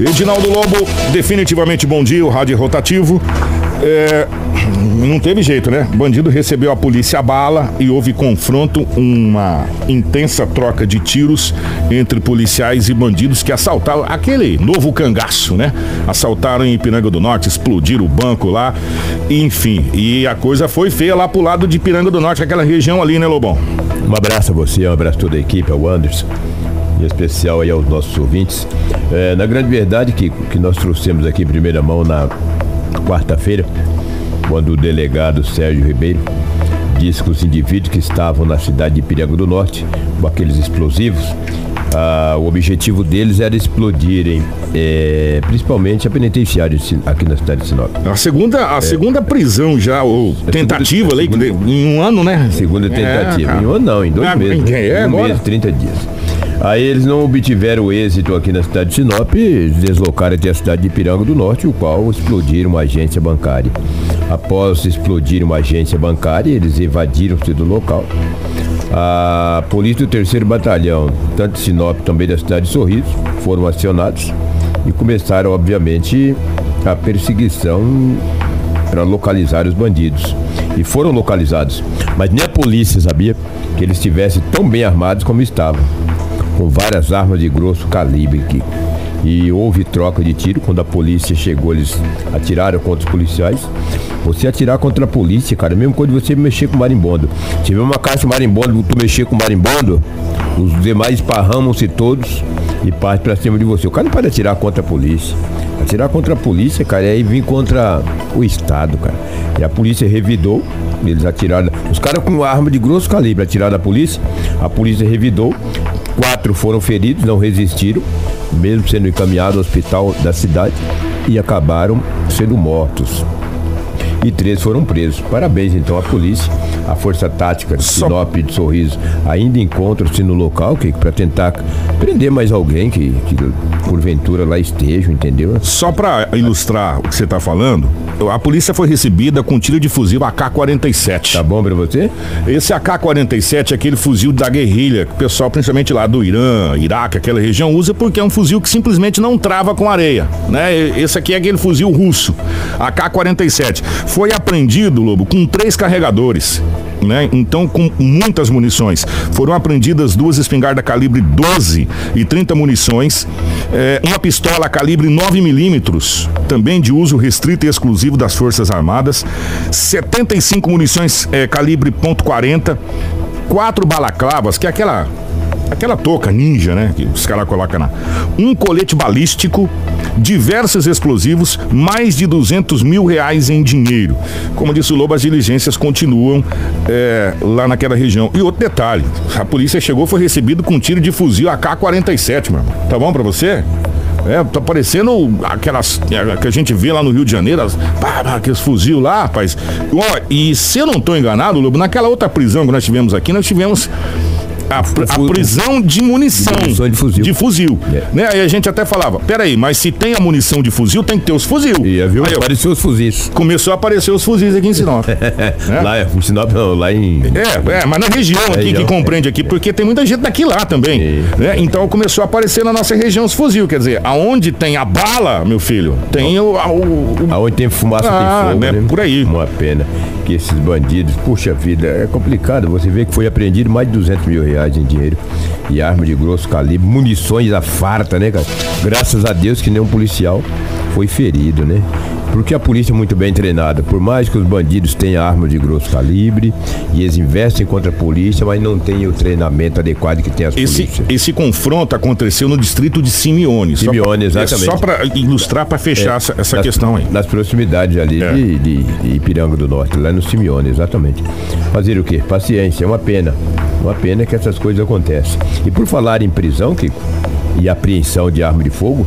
Edinaldo Lobo, definitivamente bom dia, o rádio é rotativo. É, não teve jeito, né? Bandido recebeu a polícia a bala e houve confronto, uma intensa troca de tiros entre policiais e bandidos que assaltaram aquele novo cangaço, né? Assaltaram em Ipiranga do Norte, explodiram o banco lá, enfim. E a coisa foi feia lá pro lado de Ipiranga do Norte, aquela região ali, né, Lobão? Um abraço a você, um abraço a toda a equipe, ao Anderson, em especial aí aos nossos ouvintes. É, na grande verdade que, que nós trouxemos aqui em primeira mão na quarta-feira, quando o delegado Sérgio Ribeiro disse que os indivíduos que estavam na cidade de Piranga do Norte, com aqueles explosivos, ah, o objetivo deles era explodirem, é, principalmente a penitenciária aqui na cidade de Sinop. A segunda, a é. segunda prisão já, ou tentativa, segunda, segunda, em um ano, né? Segunda é, tentativa. É, em um ano não, em dois é, meses. É, um mês, 30 dias. Aí eles não obtiveram êxito aqui na cidade de Sinop, deslocaram até a cidade de Piranga do Norte, o qual explodiram uma agência bancária. Após explodir uma agência bancária, eles evadiram-se do local. A polícia do terceiro batalhão, tanto de Sinop também da cidade de Sorriso, foram acionados e começaram, obviamente, a perseguição para localizar os bandidos. E foram localizados. Mas nem a polícia sabia que eles estivessem tão bem armados como estavam com várias armas de grosso calibre aqui. E houve troca de tiro quando a polícia chegou, eles atiraram contra os policiais. Você atirar contra a polícia, cara, mesmo quando você mexer com marimbondo. Se tiver uma caixa de marimbondo, tu mexer com marimbondo, os demais esparramam-se todos e partem pra cima de você. O cara não pode atirar contra a polícia. Atirar contra a polícia, cara, é vir contra o Estado, cara. E a polícia revidou, eles atiraram. Os caras com arma de grosso calibre atiraram da polícia, a polícia revidou, Quatro foram feridos, não resistiram, mesmo sendo encaminhados ao hospital da cidade e acabaram sendo mortos. E três foram presos. Parabéns então à polícia, à Força Tática de Sinop e de Sorriso. Ainda encontram-se no local para tentar prender mais alguém que, que porventura lá esteja, entendeu? Só para ilustrar o que você está falando, a polícia foi recebida com tiro de fuzil AK-47. Tá bom para você? Esse AK-47 é aquele fuzil da guerrilha, que o pessoal, principalmente lá do Irã, Iraque, aquela região, usa porque é um fuzil que simplesmente não trava com areia, né? Esse aqui é aquele fuzil russo, AK-47. Foi apreendido, Lobo, com três carregadores né? Então, com muitas munições. Foram apreendidas duas espingardas calibre 12 e 30 munições, é, uma pistola calibre 9 milímetros, também de uso restrito e exclusivo das Forças Armadas, 75 munições é, calibre .40, quatro balaclavas, que é aquela aquela touca ninja, né? Que os caras colocam na. Um colete balístico, diversos explosivos, mais de 200 mil reais em dinheiro. Como disse o Lobo, as diligências continuam é, lá naquela região. E outro detalhe: a polícia chegou, foi recebido com um tiro de fuzil AK-47, mano. Tá bom pra você? É, tá parecendo aquelas é, que a gente vê lá no Rio de Janeiro, as, pá, aqueles fuzil lá, rapaz. Ó, e se eu não tô enganado, Lobo, naquela outra prisão que nós tivemos aqui, nós tivemos a, a prisão de munição. munição de fuzil. De fuzil. É. Né? Aí a gente até falava, peraí, mas se tem a munição de fuzil, tem que ter os fuzil. E viu? Aí, apareceu os fuzis. Começou a aparecer os fuzis aqui em Sinop. né? Lá é, em Sinop não, lá em... É, é mas na região aqui região, que compreende aqui, porque tem muita gente daqui lá também. Né? Então começou a aparecer na nossa região os fuzil, quer dizer, aonde tem a bala, meu filho, tem o... o, o... Aonde tem fumaça ah, tem fogo, né? né? Por aí. Uma pena que esses bandidos, puxa vida, é complicado. Você vê que foi apreendido mais de 200 mil reais em dinheiro e arma de grosso calibre, munições a farta, né, cara? Graças a Deus que nenhum policial foi ferido, né? Porque a polícia é muito bem treinada. Por mais que os bandidos tenham armas de grosso calibre e eles investem contra a polícia, mas não tem o treinamento adequado que tem as esse, polícias. Esse confronto aconteceu no distrito de Simeone. Simeone, só pra, exatamente. É só para ilustrar, para fechar é, essa, essa nas, questão aí. Nas proximidades ali é. de, de, de Ipiranga do Norte, lá no Simeone, exatamente. Fazer o quê? Paciência, é uma pena. Uma pena que essas coisas acontecem. E por falar em prisão, Kiko, e apreensão de arma de fogo,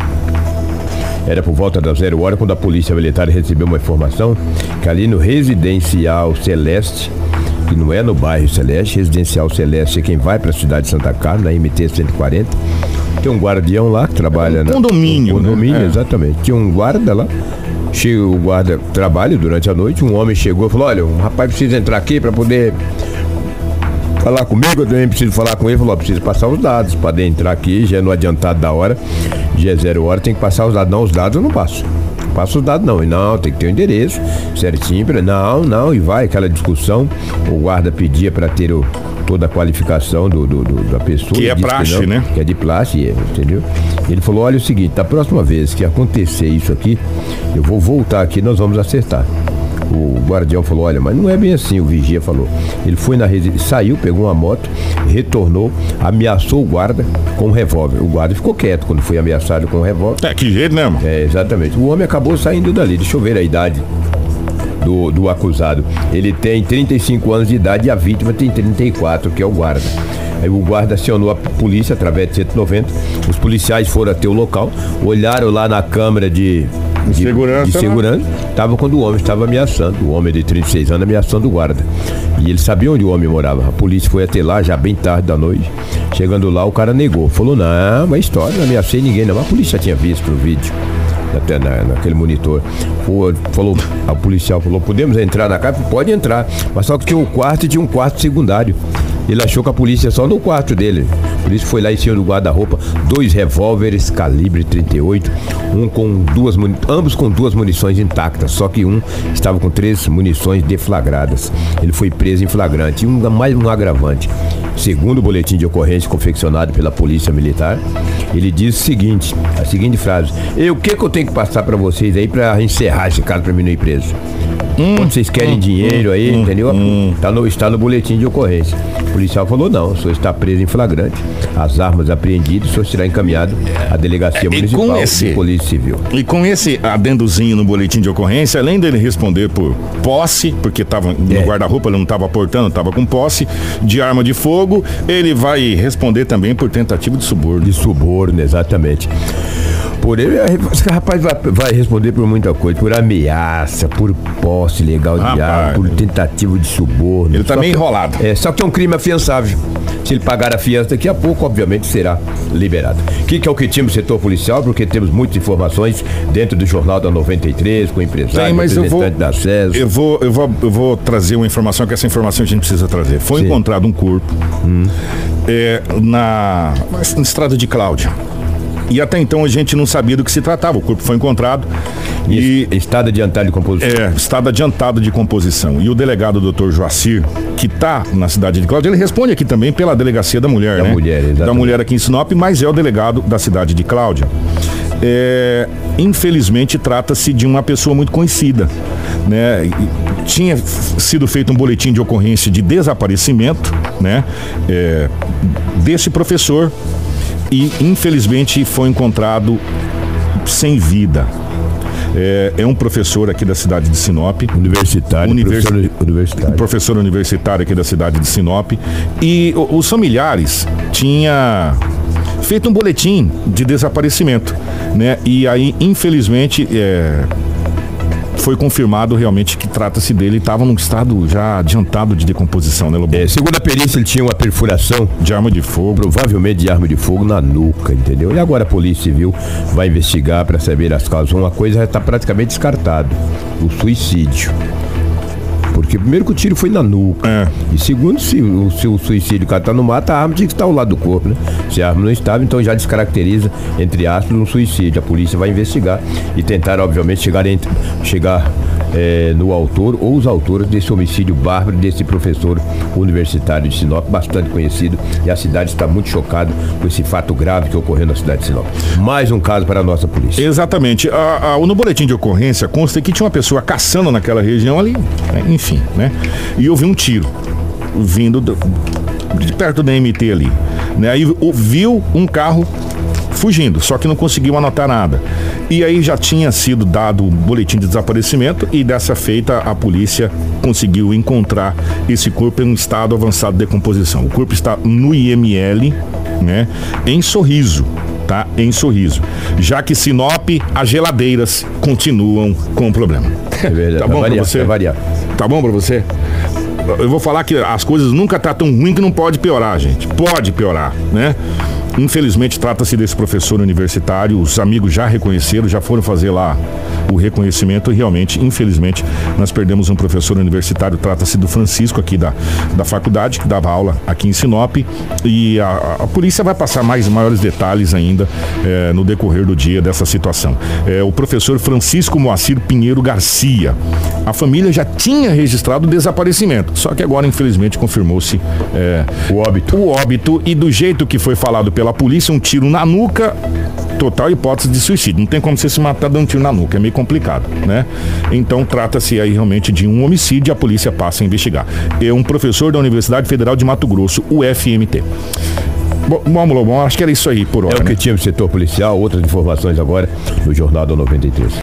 era por volta da zero hora quando a polícia militar recebeu uma informação que ali no residencial Celeste, que não é no bairro Celeste, residencial Celeste é quem vai para a cidade de Santa Carmen, na MT 140, tem um guardião lá que trabalha é um condomínio, na um condomínio, né? exatamente. Tinha um guarda lá. Chega o guarda trabalha durante a noite, um homem chegou e falou: "Olha, um rapaz precisa entrar aqui para poder falar comigo, eu também preciso falar com ele. Falou, preciso passar os dados para entrar aqui, já é no adiantado da hora, já é zero hora, tem que passar os dados. Não, os dados eu não passo. Passo os dados não, e não, tem que ter o um endereço certinho, não, não, e vai aquela discussão, o guarda pedia para ter o, toda a qualificação do, do, do da pessoa. Que é praxe, que não, né? Que é de praxe, é, entendeu? Ele falou, olha o seguinte, da próxima vez que acontecer isso aqui, eu vou voltar aqui, nós vamos acertar o guardião falou: Olha, mas não é bem assim. O vigia falou. Ele foi na residência, saiu, pegou uma moto, retornou, ameaçou o guarda com um revólver. O guarda ficou quieto quando foi ameaçado com um revólver. É, que jeito, né, mano? É, exatamente. O homem acabou saindo dali. Deixa eu ver a idade. Do, do acusado. Ele tem 35 anos de idade e a vítima tem 34, que é o guarda. Aí o guarda acionou a polícia através de 190. Os policiais foram até o local, olharam lá na câmera de de, segurança. De segurança. Estava quando o homem estava ameaçando. O homem de 36 anos ameaçando o guarda. E ele sabia onde o homem morava. A polícia foi até lá, já bem tarde da noite. Chegando lá, o cara negou. Falou: não, uma história, não ameacei ninguém, não. A polícia tinha visto o vídeo até na, naquele monitor. Falou, a policial falou, podemos entrar na casa? Pode entrar. Mas só que tinha um quarto e tinha um quarto secundário. Ele achou que a polícia só no quarto dele. Por isso foi lá em cima do guarda-roupa, dois revólveres calibre 38, um com duas ambos com duas munições intactas, só que um estava com três munições deflagradas. Ele foi preso em flagrante. E um mais um agravante. Segundo o boletim de ocorrência confeccionado pela Polícia Militar, ele diz o seguinte, a seguinte frase: "E o que que eu tenho que passar para vocês aí para encerrar esse caso para mim não ir preso?" Hum, Quando vocês querem hum, dinheiro aí, hum, entendeu? Hum. Tá no, está no boletim de ocorrência. O policial falou: não, o senhor está preso em flagrante, as armas apreendidas, o senhor será encaminhado à delegacia municipal esse, de polícia civil. E com esse adendozinho no boletim de ocorrência, além dele responder por posse, porque estava no é. guarda-roupa, ele não estava portando, estava com posse, de arma de fogo, ele vai responder também por tentativa de suborno. De suborno, exatamente por ele, esse rapaz vai, vai, responder por muita coisa, por ameaça, por posse legal de arma, por tentativa de suborno. Ele tá meio enrolado. É, só que é um crime afiançável. Se ele pagar a fiança daqui a pouco, obviamente será liberado. O que, que é o que tínhamos setor policial? Porque temos muitas informações dentro do Jornal da 93, com empresário, Tem, mas representante eu vou, da SES. Eu vou, eu, vou, eu vou trazer uma informação, que essa informação a gente precisa trazer. Foi Sim. encontrado um corpo hum. é, na, na estrada de Cláudia. E até então a gente não sabia do que se tratava. O corpo foi encontrado e. Estado adiantado de composição. É, estado adiantado de composição. E o delegado doutor Joacir, que está na cidade de Cláudia, ele responde aqui também pela delegacia da mulher, da né? mulher, exatamente. Da mulher aqui em Sinop, mas é o delegado da cidade de Cláudia. É, infelizmente trata-se de uma pessoa muito conhecida, né? Tinha sido feito um boletim de ocorrência de desaparecimento, né? É, desse professor e infelizmente foi encontrado sem vida. É, é, um professor aqui da cidade de Sinop. Universitário. Univers... Professor universitário. Professor universitário aqui da cidade de Sinop. E os familiares tinha feito um boletim de desaparecimento, né? E aí, infelizmente, é, foi confirmado realmente que trata-se dele, estava num estado já adiantado de decomposição, né, Lobo? É, segundo a perícia, ele tinha uma perfuração de arma de fogo. Provavelmente de arma de fogo na nuca, entendeu? E agora a Polícia Civil vai investigar para saber as causas. Uma coisa já está praticamente descartada: o suicídio. Porque primeiro que o tiro foi na nuca. É. E segundo, se o seu suicídio cara tá no mato, a arma tinha que estar ao lado do corpo, né? Se a arma não estava, então já descaracteriza, entre aspas, um suicídio. A polícia vai investigar e tentar, obviamente, chegar, entre, chegar é, no autor ou os autores desse homicídio bárbaro desse professor universitário de Sinop, bastante conhecido, e a cidade está muito chocada com esse fato grave que ocorreu na cidade de Sinop. Mais um caso para a nossa polícia. Exatamente. A, a, no boletim de ocorrência consta que tinha uma pessoa caçando naquela região ali, né? enfim, né? E houve um tiro vindo do, de perto da MT ali. Né? Aí ouviu um carro fugindo, só que não conseguiu anotar nada. E aí já tinha sido dado o boletim de desaparecimento e dessa feita a polícia conseguiu encontrar esse corpo em um estado avançado de decomposição. O corpo está no IML, né, em Sorriso, tá? Em Sorriso. Já que Sinop, as geladeiras continuam com o problema. É verdade. tá bom para você? Variar. Tá bom para você? Eu vou falar que as coisas nunca tá tão ruim que não pode piorar, gente. Pode piorar, né? Infelizmente trata-se desse professor universitário, os amigos já reconheceram, já foram fazer lá o reconhecimento e realmente, infelizmente, nós perdemos um professor universitário, trata-se do Francisco aqui da, da faculdade, que dava aula aqui em Sinop e a, a polícia vai passar mais maiores detalhes ainda é, no decorrer do dia dessa situação. É, o professor Francisco Moacir Pinheiro Garcia. A família já tinha registrado o desaparecimento, só que agora, infelizmente, confirmou-se é, o óbito. O óbito e do jeito que foi falado pela polícia, um tiro na nuca total hipótese de suicídio. Não tem como você se matar dando um tiro na nuca, é meio complicado, né? Então trata-se aí realmente de um homicídio e a polícia passa a investigar. É um professor da Universidade Federal de Mato Grosso, UFMT. Bom, vamos, Lobão, acho que era isso aí por hora. É o que né? tinha no setor policial, outras informações agora no Jornal do 93.